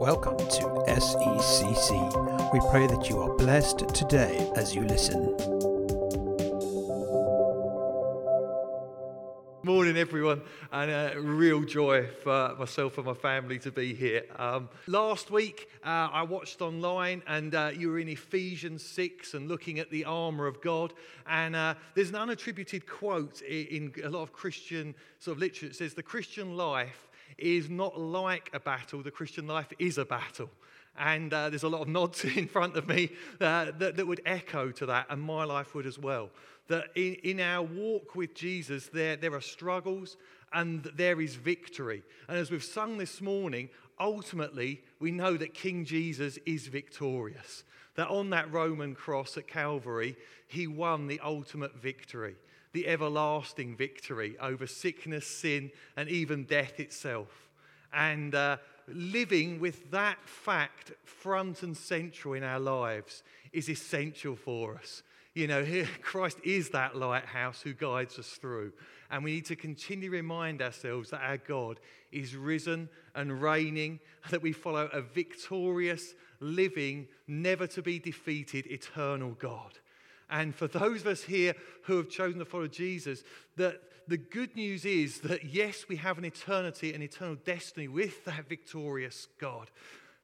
Welcome to SECC. We pray that you are blessed today as you listen. Morning, everyone, and a real joy for myself and my family to be here. Um, last week, uh, I watched online, and uh, you were in Ephesians 6 and looking at the armour of God. And uh, there's an unattributed quote in, in a lot of Christian sort of literature. It says, The Christian life is not like a battle, the Christian life is a battle. And uh, there's a lot of nods in front of me uh, that, that would echo to that, and my life would as well. That in, in our walk with Jesus, there, there are struggles and there is victory. And as we've sung this morning, ultimately, we know that King Jesus is victorious. That on that Roman cross at Calvary, he won the ultimate victory the everlasting victory over sickness, sin, and even death itself. And uh, living with that fact front and central in our lives is essential for us. You know, Christ is that lighthouse who guides us through. And we need to continually remind ourselves that our God is risen and reigning, that we follow a victorious, living, never to be defeated, eternal God. And for those of us here who have chosen to follow Jesus, that the good news is that yes, we have an eternity, an eternal destiny with that victorious God.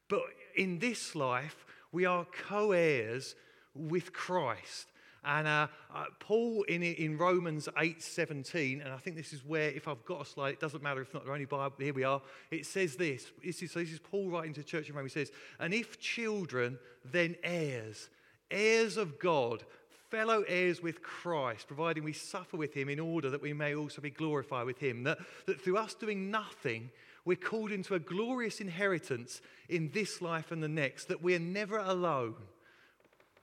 But in this life, we are co heirs with Christ. And uh, uh, Paul in, in Romans 8 17, and I think this is where, if I've got a slide, it doesn't matter if not, the only Bible, here we are. It says this. This is, so this is Paul writing to the church in Rome. He says, And if children, then heirs, heirs of God, fellow heirs with Christ, providing we suffer with him in order that we may also be glorified with him. That, that through us doing nothing, we're called into a glorious inheritance in this life and the next, that we're never alone,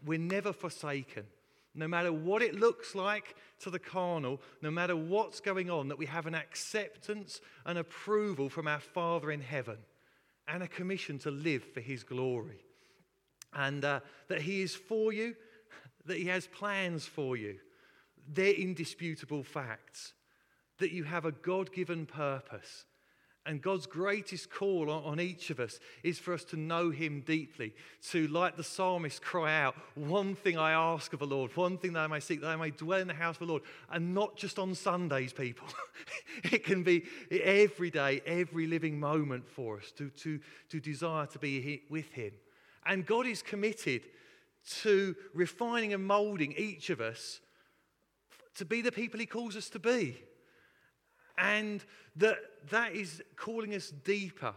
we're never forsaken. No matter what it looks like to the carnal, no matter what's going on, that we have an acceptance and approval from our Father in heaven and a commission to live for his glory. And uh, that he is for you that He has plans for you. They're indisputable facts. That you have a God given purpose. And God's greatest call on, each of us is for us to know Him deeply, to, like the psalmist, cry out, One thing I ask of the Lord, one thing that I may seek, that I may dwell in the house of the Lord. And not just on Sundays, people. it can be every day, every living moment for us to, to, to desire to be with Him. And God is committed to refining and molding each of us to be the people He calls us to be. And that, that is calling us deeper.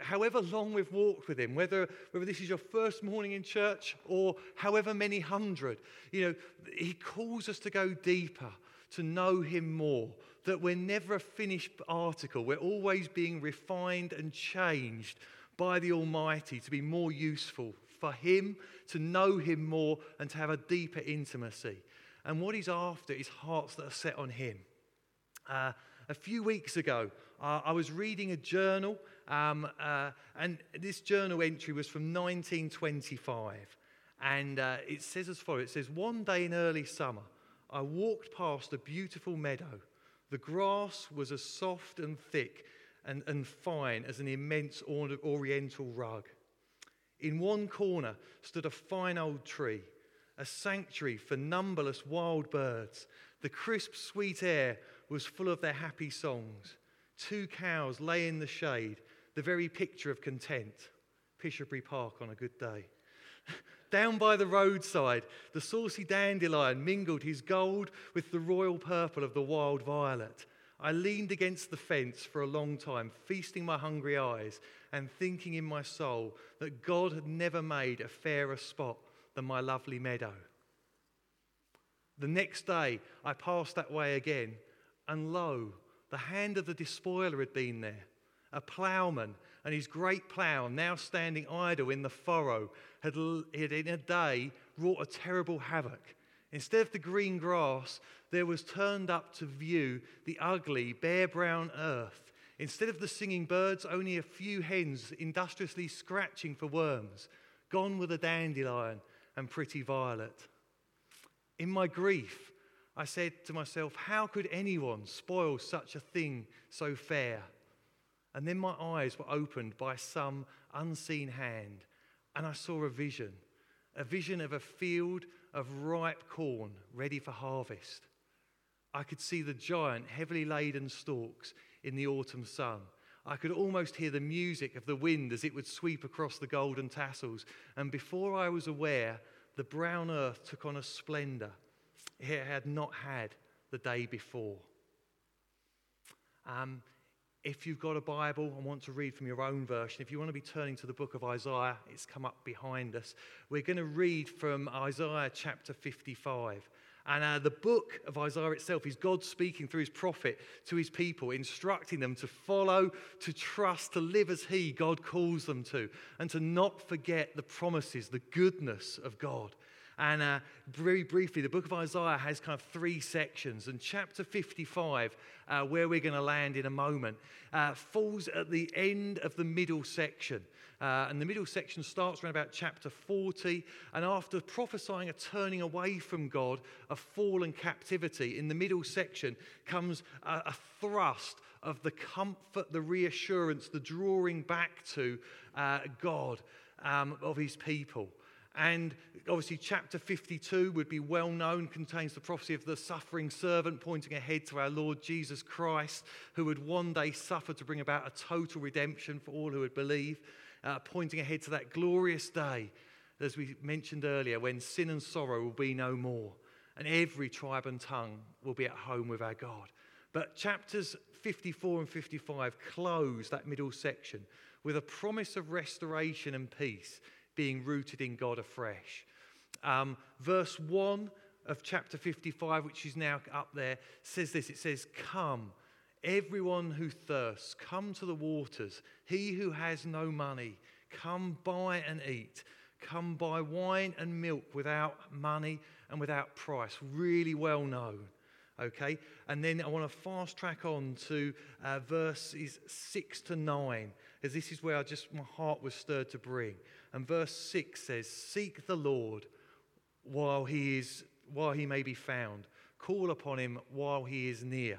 However long we've walked with Him, whether, whether this is your first morning in church or however many hundred, you know, He calls us to go deeper, to know Him more. That we're never a finished article, we're always being refined and changed by the Almighty to be more useful for Him, to know Him more, and to have a deeper intimacy. And what He's after is hearts that are set on Him. Uh, a few weeks ago, uh, I was reading a journal, um, uh, and this journal entry was from 1925. And uh, it says as follows It says, One day in early summer, I walked past a beautiful meadow. The grass was as soft and thick and, and fine as an immense oriental rug. In one corner stood a fine old tree, a sanctuary for numberless wild birds. The crisp, sweet air was full of their happy songs. Two cows lay in the shade, the very picture of content. Pishobury Park on a good day. Down by the roadside, the saucy dandelion mingled his gold with the royal purple of the wild violet. I leaned against the fence for a long time, feasting my hungry eyes and thinking in my soul that God had never made a fairer spot than my lovely meadow. The next day, I passed that way again, and lo, the hand of the despoiler had been there. A ploughman and his great plough, now standing idle in the furrow, had, had in a day wrought a terrible havoc. Instead of the green grass, there was turned up to view the ugly, bare brown earth Instead of the singing birds, only a few hens industriously scratching for worms, gone with a dandelion and pretty violet. In my grief, I said to myself, How could anyone spoil such a thing so fair? And then my eyes were opened by some unseen hand, and I saw a vision a vision of a field of ripe corn ready for harvest. I could see the giant, heavily laden stalks in the autumn sun. I could almost hear the music of the wind as it would sweep across the golden tassels. And before I was aware, the brown earth took on a splendor it had not had the day before. Um, if you've got a Bible and want to read from your own version, if you want to be turning to the book of Isaiah, it's come up behind us. We're going to read from Isaiah chapter 55. And uh, the book of Isaiah itself is God speaking through his prophet to his people, instructing them to follow, to trust, to live as he, God, calls them to, and to not forget the promises, the goodness of God. And uh, very briefly, the book of Isaiah has kind of three sections. And chapter 55, uh, where we're going to land in a moment, uh, falls at the end of the middle section. Uh, and the middle section starts around about chapter 40. And after prophesying a turning away from God, a fall and captivity, in the middle section comes a, a thrust of the comfort, the reassurance, the drawing back to uh, God um, of his people. And obviously, chapter 52 would be well known, contains the prophecy of the suffering servant pointing ahead to our Lord Jesus Christ, who would one day suffer to bring about a total redemption for all who would believe, uh, pointing ahead to that glorious day, as we mentioned earlier, when sin and sorrow will be no more, and every tribe and tongue will be at home with our God. But chapters 54 and 55 close that middle section with a promise of restoration and peace being rooted in God afresh. Um, verse 1 of chapter 55, which is now up there, says this it says, Come, everyone who thirsts, come to the waters. He who has no money, come buy and eat. Come buy wine and milk without money and without price. Really well known. Okay? And then I want to fast track on to uh, verses 6 to 9, as this is where I just, my heart was stirred to bring. And verse 6 says, Seek the Lord while he, is, while he may be found, call upon him while he is near.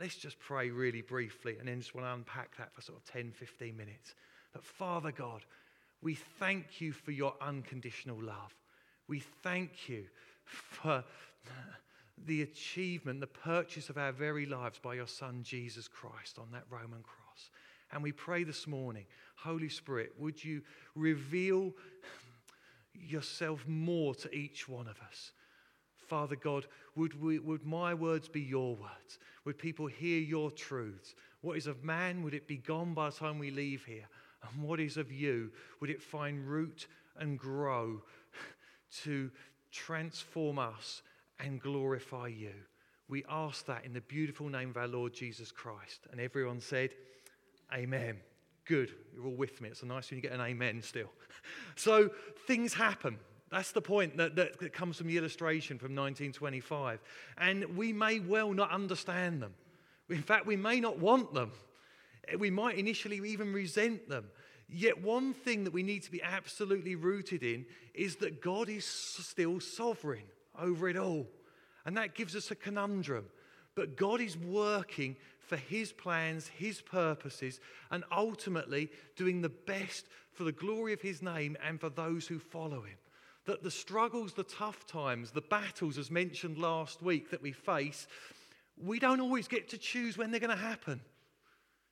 Let's just pray really briefly and then just want to unpack that for sort of 10, 15 minutes. But Father God, we thank you for your unconditional love. We thank you for the achievement, the purchase of our very lives by your Son, Jesus Christ, on that Roman cross. And we pray this morning Holy Spirit, would you reveal yourself more to each one of us? Father God, would, we, would my words be your words? Would people hear your truths? What is of man, would it be gone by the time we leave here? And what is of you, would it find root and grow to transform us and glorify you? We ask that in the beautiful name of our Lord Jesus Christ. And everyone said, Amen. Good. You're all with me. It's nice when you get an amen still. so things happen. That's the point that, that, comes from the illustration from 1925. And we may well not understand them. In fact, we may not want them. We might initially even resent them. Yet, one thing that we need to be absolutely rooted in is that God is still sovereign over it all. And that gives us a conundrum. But God is working for His plans, His purposes, and ultimately doing the best for the glory of His name and for those who follow Him. That the struggles, the tough times, the battles, as mentioned last week, that we face, we don't always get to choose when they're going to happen.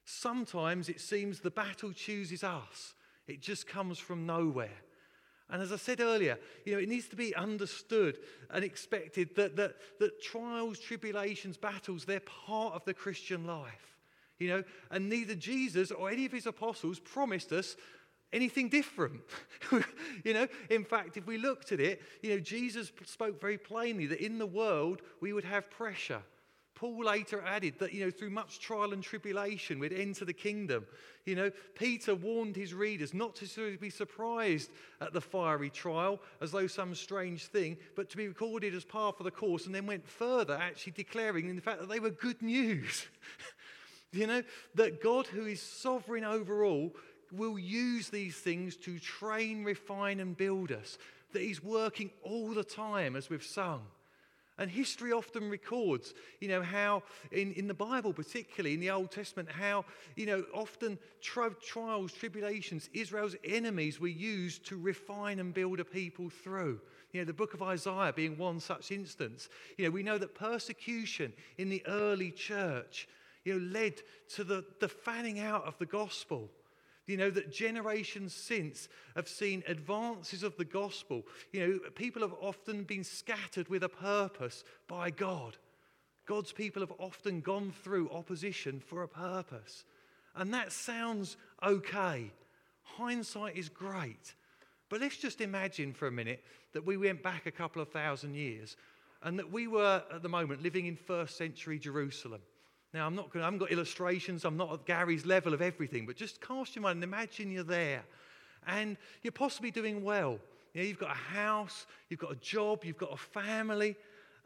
Sometimes it seems the battle chooses us, it just comes from nowhere. And as I said earlier, you know, it needs to be understood and expected that, that, that trials, tribulations, battles, they're part of the Christian life. You know, and neither Jesus or any of his apostles promised us anything different. you know, in fact, if we looked at it, you know, Jesus spoke very plainly that in the world we would have pressure. Paul later added that, you know, through much trial and tribulation, we'd enter the kingdom. You know, Peter warned his readers not to be surprised at the fiery trial as though some strange thing, but to be recorded as part of the course, and then went further, actually declaring, in the fact, that they were good news. you know, that God, who is sovereign over all, will use these things to train, refine, and build us. That He's working all the time, as we've sung. And history often records, you know, how in, in the Bible, particularly in the Old Testament, how, you know, often tri- trials, tribulations, Israel's enemies were used to refine and build a people through. You know, the book of Isaiah being one such instance. You know, we know that persecution in the early church, you know, led to the, the fanning out of the gospel. You know, that generations since have seen advances of the gospel. You know, people have often been scattered with a purpose by God. God's people have often gone through opposition for a purpose. And that sounds okay. Hindsight is great. But let's just imagine for a minute that we went back a couple of thousand years and that we were at the moment living in first century Jerusalem. Now, I'm not going, I haven't got illustrations, I'm not at Gary's level of everything, but just cast your mind and imagine you're there and you're possibly doing well. You know, you've got a house, you've got a job, you've got a family.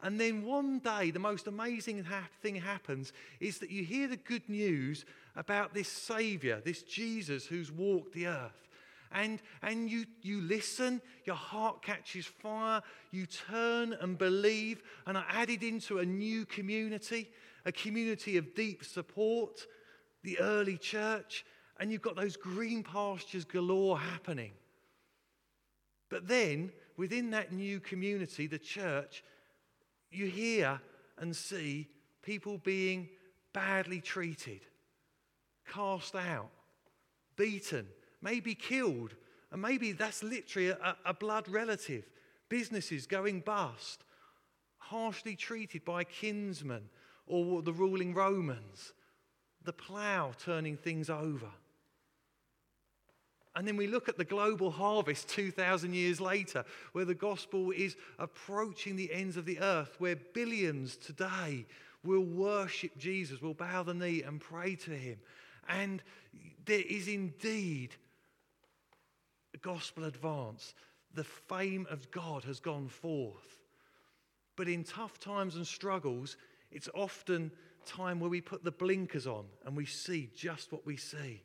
And then one day, the most amazing thing happens is that you hear the good news about this Savior, this Jesus who's walked the earth. And, and you, you listen, your heart catches fire, you turn and believe, and are added into a new community a community of deep support, the early church, and you've got those green pastures galore happening. But then, within that new community, the church, you hear and see people being badly treated, cast out, beaten, maybe killed, and maybe that's literally a, a blood relative. Businesses going bust, harshly treated by kinsmen, or the ruling Romans, the plough turning things over. And then we look at the global harvest 2,000 years later, where the gospel is approaching the ends of the earth, where billions today will worship Jesus, will bow the knee and pray to him. And there is indeed a gospel advance. The fame of God has gone forth. But in tough times and struggles, it's often time where we put the blinkers on and we see just what we see.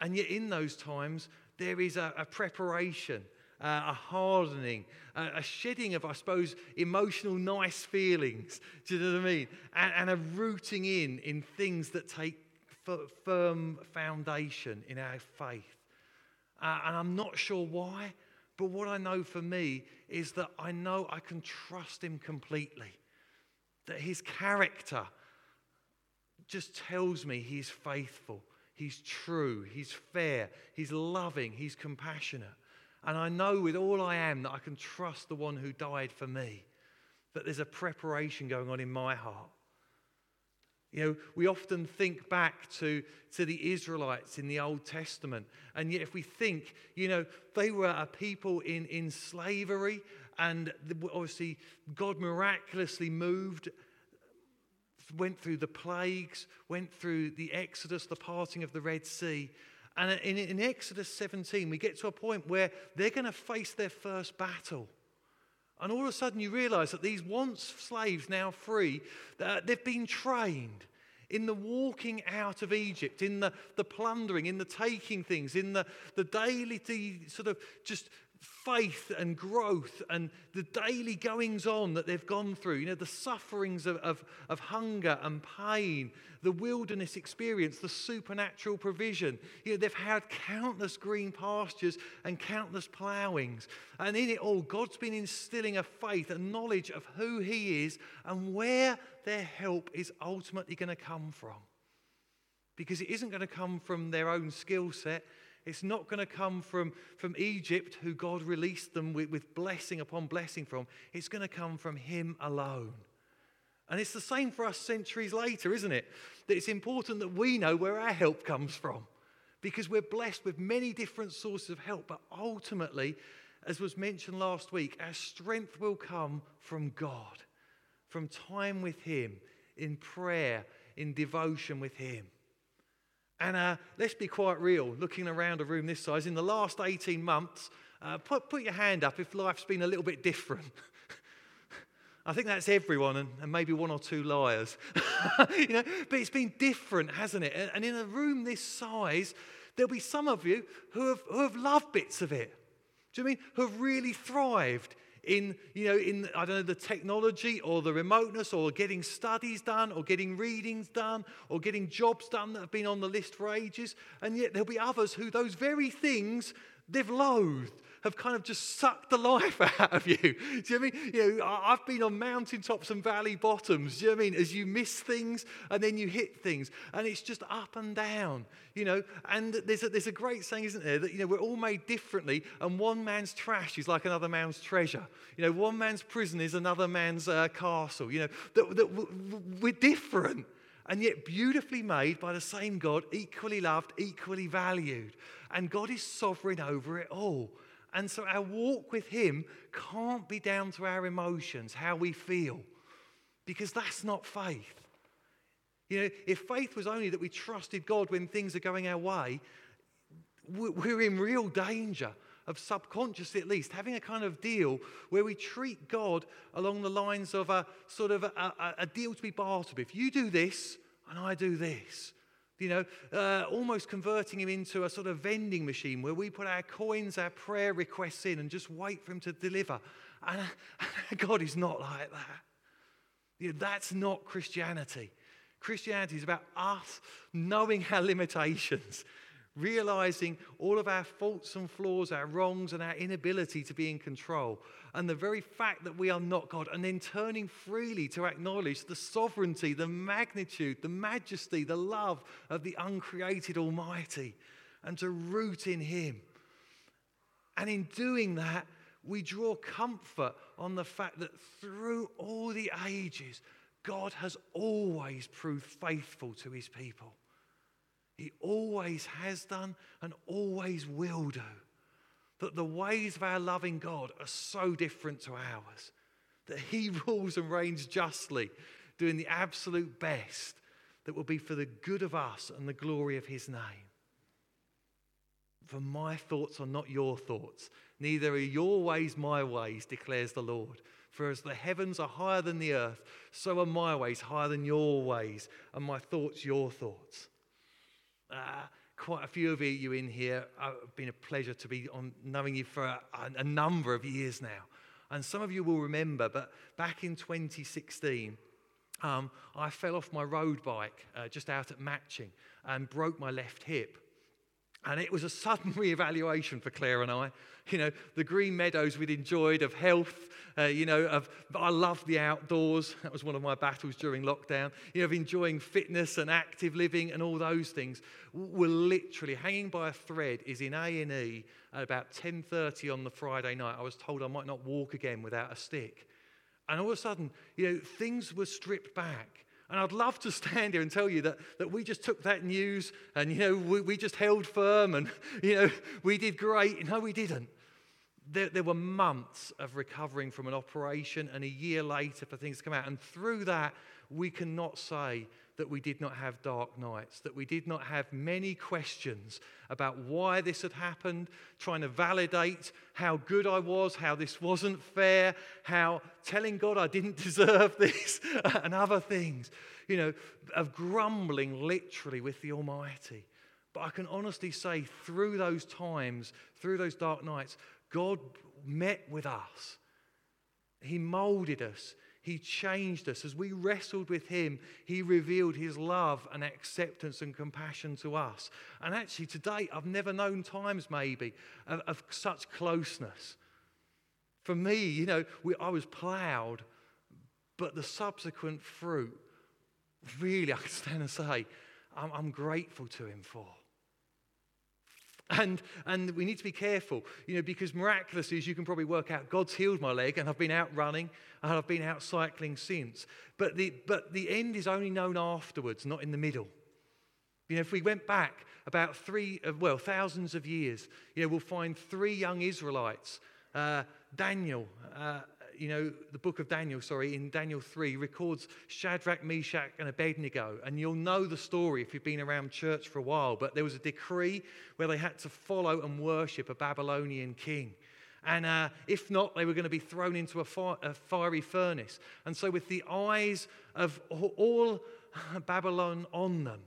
And yet, in those times, there is a, a preparation, uh, a hardening, a shedding of, I suppose, emotional nice feelings. Do you know what I mean? And, and a rooting in in things that take f- firm foundation in our faith. Uh, and I'm not sure why, but what I know for me is that I know I can trust Him completely that his character just tells me he's faithful, he's true, he's fair, he's loving, he's compassionate. And I know with all I am that I can trust the one who died for me, that there's a preparation going on in my heart. You know, we often think back to, to the Israelites in the Old Testament. And yet, if we think, you know, they were a people in, in slavery and obviously, God miraculously moved, went through the plagues, went through the Exodus, the parting of the Red Sea. And in, in Exodus 17, we get to a point where they're going to face their first battle. And all of a sudden, you realize that these once slaves, now free, they've been trained in the walking out of Egypt, in the, the plundering, in the taking things, in the, the daily sort of just faith and growth and the daily goings on that they've gone through, you know, the sufferings of, of, of, hunger and pain, the wilderness experience, the supernatural provision. You know, they've had countless green pastures and countless ploughings. And in it all, God's been instilling a faith, a knowledge of who He is and where their help is ultimately going to come from. Because it isn't going to come from their own skill set. It's not going to come from, from Egypt, who God released them with, with blessing upon blessing from. It's going to come from Him alone. And it's the same for us centuries later, isn't it? That it's important that we know where our help comes from because we're blessed with many different sources of help. But ultimately, as was mentioned last week, our strength will come from God, from time with Him in prayer, in devotion with Him. And uh, let's be quite real, looking around a room this size, in the last 18 months, uh, put, put your hand up if life's been a little bit different. I think that's everyone and, and, maybe one or two liars. you know, but it's been different, hasn't it? And, and in a room this size, there'll be some of you who have, who have loved bits of it. Do you mean who have really thrived in, you know, in, I don't know, the technology or the remoteness or getting studies done or getting readings done or getting jobs done that have been on the list for ages. And yet there'll be others who those very things they've loathed have kind of just sucked the life out of you. Do you know I mean? You know, I've been on mountaintops and valley bottoms. Do you know I mean? As you miss things and then you hit things, and it's just up and down. You know, and there's a, there's a great saying, isn't there, that you know we're all made differently, and one man's trash is like another man's treasure. You know, one man's prison is another man's uh, castle. You know, that, that we're different and yet beautifully made by the same God, equally loved, equally valued. And God is sovereign over it all. And so our walk with Him can't be down to our emotions, how we feel, because that's not faith. You know, if faith was only that we trusted God when things are going our way, we're in real danger of subconsciously at least having a kind of deal where we treat God along the lines of a sort of a, a, a deal to be bartered. If you do this and I do this, you know, uh, almost converting him into a sort of vending machine where we put our coins, our prayer requests in and just wait for him to deliver. And God is not like that. You know, that's not Christianity. Christianity is about us knowing our limitations realizing all of our faults and flaws, our wrongs, and our inability to be in control, and the very fact that we are not God, and then turning freely to acknowledge the sovereignty, the magnitude, the majesty, the love of the uncreated Almighty, and to root in Him. And in doing that, we draw comfort on the fact that through all the ages, God has always proved faithful to His people. He always has done and always will do. That the ways of our loving God are so different to ours. That He rules and reigns justly, doing the absolute best that will be for the good of us and the glory of His name. For my thoughts are not your thoughts, neither are your ways my ways, declares the Lord. For as the heavens are higher than the earth, so are my ways higher than your ways, and my thoughts your thoughts. Uh, quite a few of you in here, uh, been a pleasure to be on knowing you for a, a number of years now. And some of you will remember, but back in 2016, um, I fell off my road bike uh, just out at Matching and broke my left hip. And it was a sudden re-evaluation for Claire and I. You know, the green meadows we'd enjoyed of health, uh, you know, of I loved the outdoors. That was one of my battles during lockdown. You know, of enjoying fitness and active living and all those things were literally hanging by a thread. Is in A and E at about 10:30 on the Friday night. I was told I might not walk again without a stick, and all of a sudden, you know, things were stripped back. And I'd love to stand here and tell you that, that we just took that news and, you know, we, we just held firm and, you know, we did great. No, we didn't. There, there were months of recovering from an operation and a year later for things to come out. And through that, we cannot say that we did not have dark nights, that we did not have many questions about why this had happened, trying to validate how good I was, how this wasn't fair, how telling God I didn't deserve this, and other things, you know, of grumbling literally with the Almighty. But I can honestly say, through those times, through those dark nights, God met with us. He molded us. He changed us. As we wrestled with Him, He revealed His love and acceptance and compassion to us. And actually, today, I've never known times maybe of, of such closeness. For me, you know, we, I was ploughed, but the subsequent fruit, really, I can stand and say, I'm, I'm grateful to Him for. And, and we need to be careful, you know, because miraculously, as you can probably work out, God's healed my leg and I've been out running and I've been out cycling since. But the, but the end is only known afterwards, not in the middle. You know, if we went back about three, uh, well, thousands of years, you know, we'll find three young Israelites, uh, Daniel, uh, you know, the book of Daniel, sorry, in Daniel 3 records Shadrach, Meshach, and Abednego. And you'll know the story if you've been around church for a while. But there was a decree where they had to follow and worship a Babylonian king. And uh, if not, they were going to be thrown into a, fi- a fiery furnace. And so, with the eyes of all Babylon on them,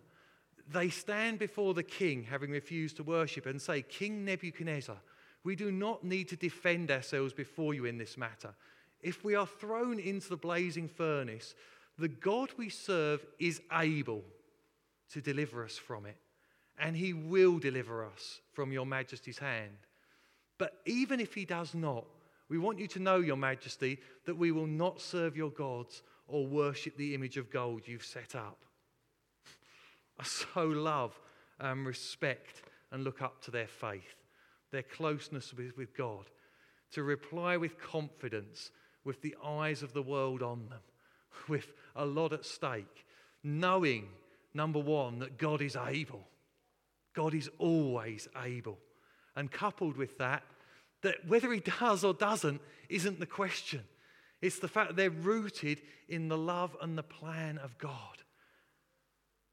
they stand before the king, having refused to worship, and say, King Nebuchadnezzar, we do not need to defend ourselves before you in this matter. If we are thrown into the blazing furnace, the God we serve is able to deliver us from it, and he will deliver us from your majesty's hand. But even if he does not, we want you to know, your majesty, that we will not serve your gods or worship the image of gold you've set up. I so love and respect and look up to their faith their closeness with, with God, to reply with confidence, with the eyes of the world on them, with a lot at stake, knowing, number one, that God is able. God is always able. And coupled with that, that whether he does or doesn't isn't the question. It's the fact that they're rooted in the love and the plan of God,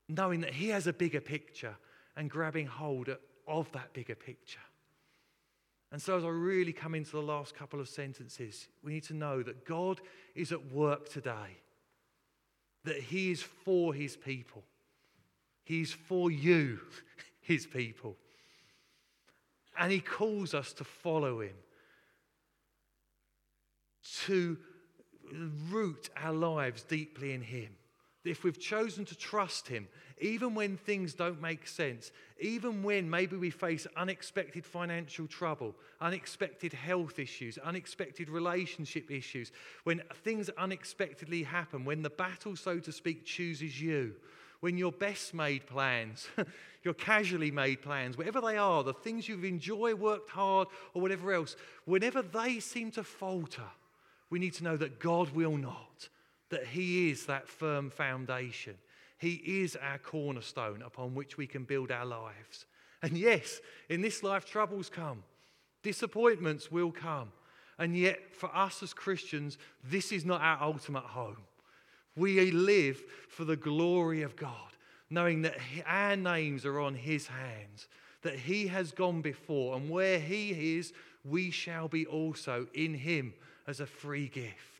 knowing that he has a bigger picture and grabbing hold of that bigger picture. And so, as I really come into the last couple of sentences, we need to know that God is at work today, that He is for His people, He's for you, His people. And He calls us to follow Him, to root our lives deeply in Him. If we've chosen to trust Him, even when things don't make sense, even when maybe we face unexpected financial trouble, unexpected health issues, unexpected relationship issues, when things unexpectedly happen, when the battle, so to speak, chooses you, when your best made plans, your casually made plans, whatever they are, the things you've enjoyed, worked hard, or whatever else, whenever they seem to falter, we need to know that God will not, that He is that firm foundation. He is our cornerstone upon which we can build our lives. And yes, in this life, troubles come, disappointments will come. And yet, for us as Christians, this is not our ultimate home. We live for the glory of God, knowing that our names are on His hands, that He has gone before, and where He is, we shall be also in Him as a free gift.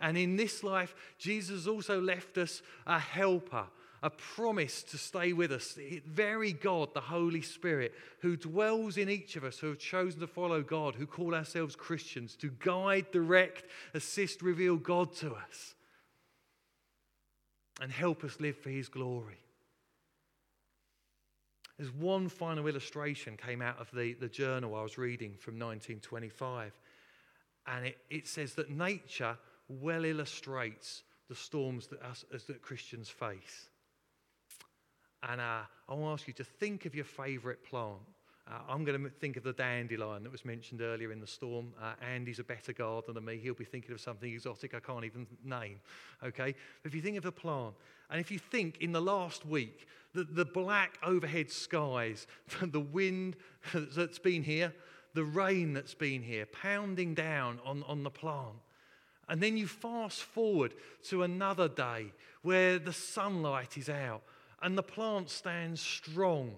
And in this life, Jesus also left us a helper, a promise to stay with us. The very God, the Holy Spirit, who dwells in each of us who have chosen to follow God, who call ourselves Christians, to guide, direct, assist, reveal God to us, and help us live for His glory. There's one final illustration came out of the, the journal I was reading from 1925. And it, it says that nature well illustrates the storms that us as that Christians face. And uh, I want to ask you to think of your favorite plant. Uh, I'm going to think of the dandelion that was mentioned earlier in the storm. Uh, Andy's a better gardener than me. He'll be thinking of something exotic I can't even name. Okay? But if you think of a plant, and if you think in the last week, the, the black overhead skies, the wind that's been here, the rain that's been here, pounding down on, on the plant, and then you fast forward to another day where the sunlight is out and the plant stands strong,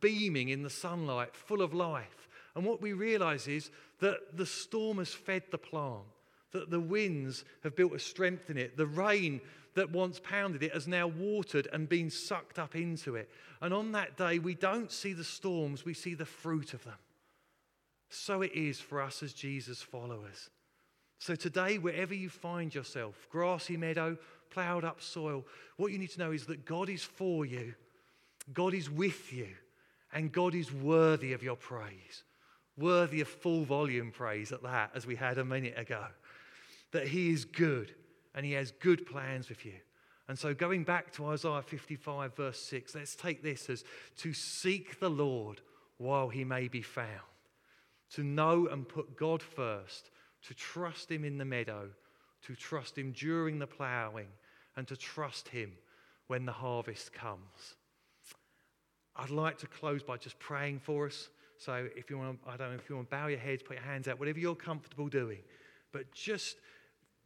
beaming in the sunlight, full of life. And what we realize is that the storm has fed the plant, that the winds have built a strength in it. The rain that once pounded it has now watered and been sucked up into it. And on that day, we don't see the storms, we see the fruit of them. So it is for us as Jesus followers. So today, wherever you find yourself, grassy meadow, ploughed up soil, what you need to know is that God is for you, God is with you, and God is worthy of your praise. Worthy of full volume praise at that, as we had a minute ago. That He is good and He has good plans with you. And so, going back to Isaiah 55, verse 6, let's take this as to seek the Lord while He may be found, to know and put God first to trust Him in the meadow, to trust Him during the ploughing, and to trust Him when the harvest comes. I'd like to close by just praying for us. So if you want, I don't know if you want to bow your heads, put your hands out, whatever you're comfortable doing. but just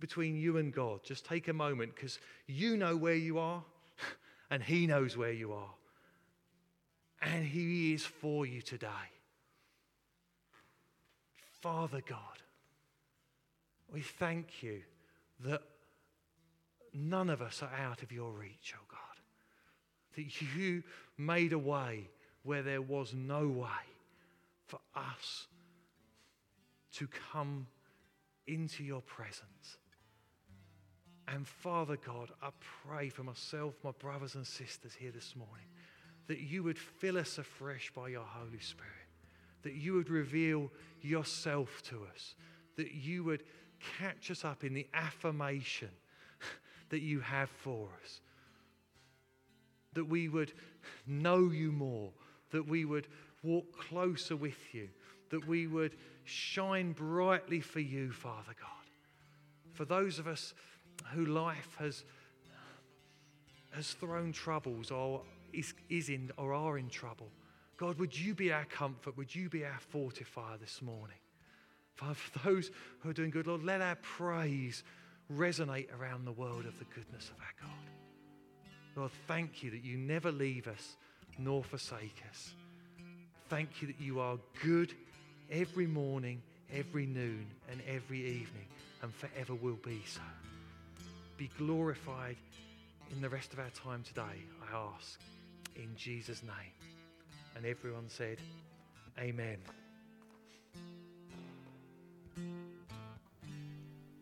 between you and God, just take a moment because you know where you are and He knows where you are. And He is for you today. Father God, we thank you that none of us are out of your reach, oh God. That you made a way where there was no way for us to come into your presence. And Father God, I pray for myself, my brothers and sisters here this morning, that you would fill us afresh by your Holy Spirit, that you would reveal yourself to us, that you would catch us up in the affirmation that you have for us, that we would know you more, that we would walk closer with you, that we would shine brightly for you, Father God. For those of us who life has, has thrown troubles or is, is in or are in trouble, God, would you be our comfort? Would you be our fortifier this morning? Father, for those who are doing good, Lord, let our praise resonate around the world of the goodness of our God. Lord, thank you that you never leave us nor forsake us. Thank you that you are good every morning, every noon, and every evening, and forever will be so. Be glorified in the rest of our time today, I ask, in Jesus' name. And everyone said, Amen.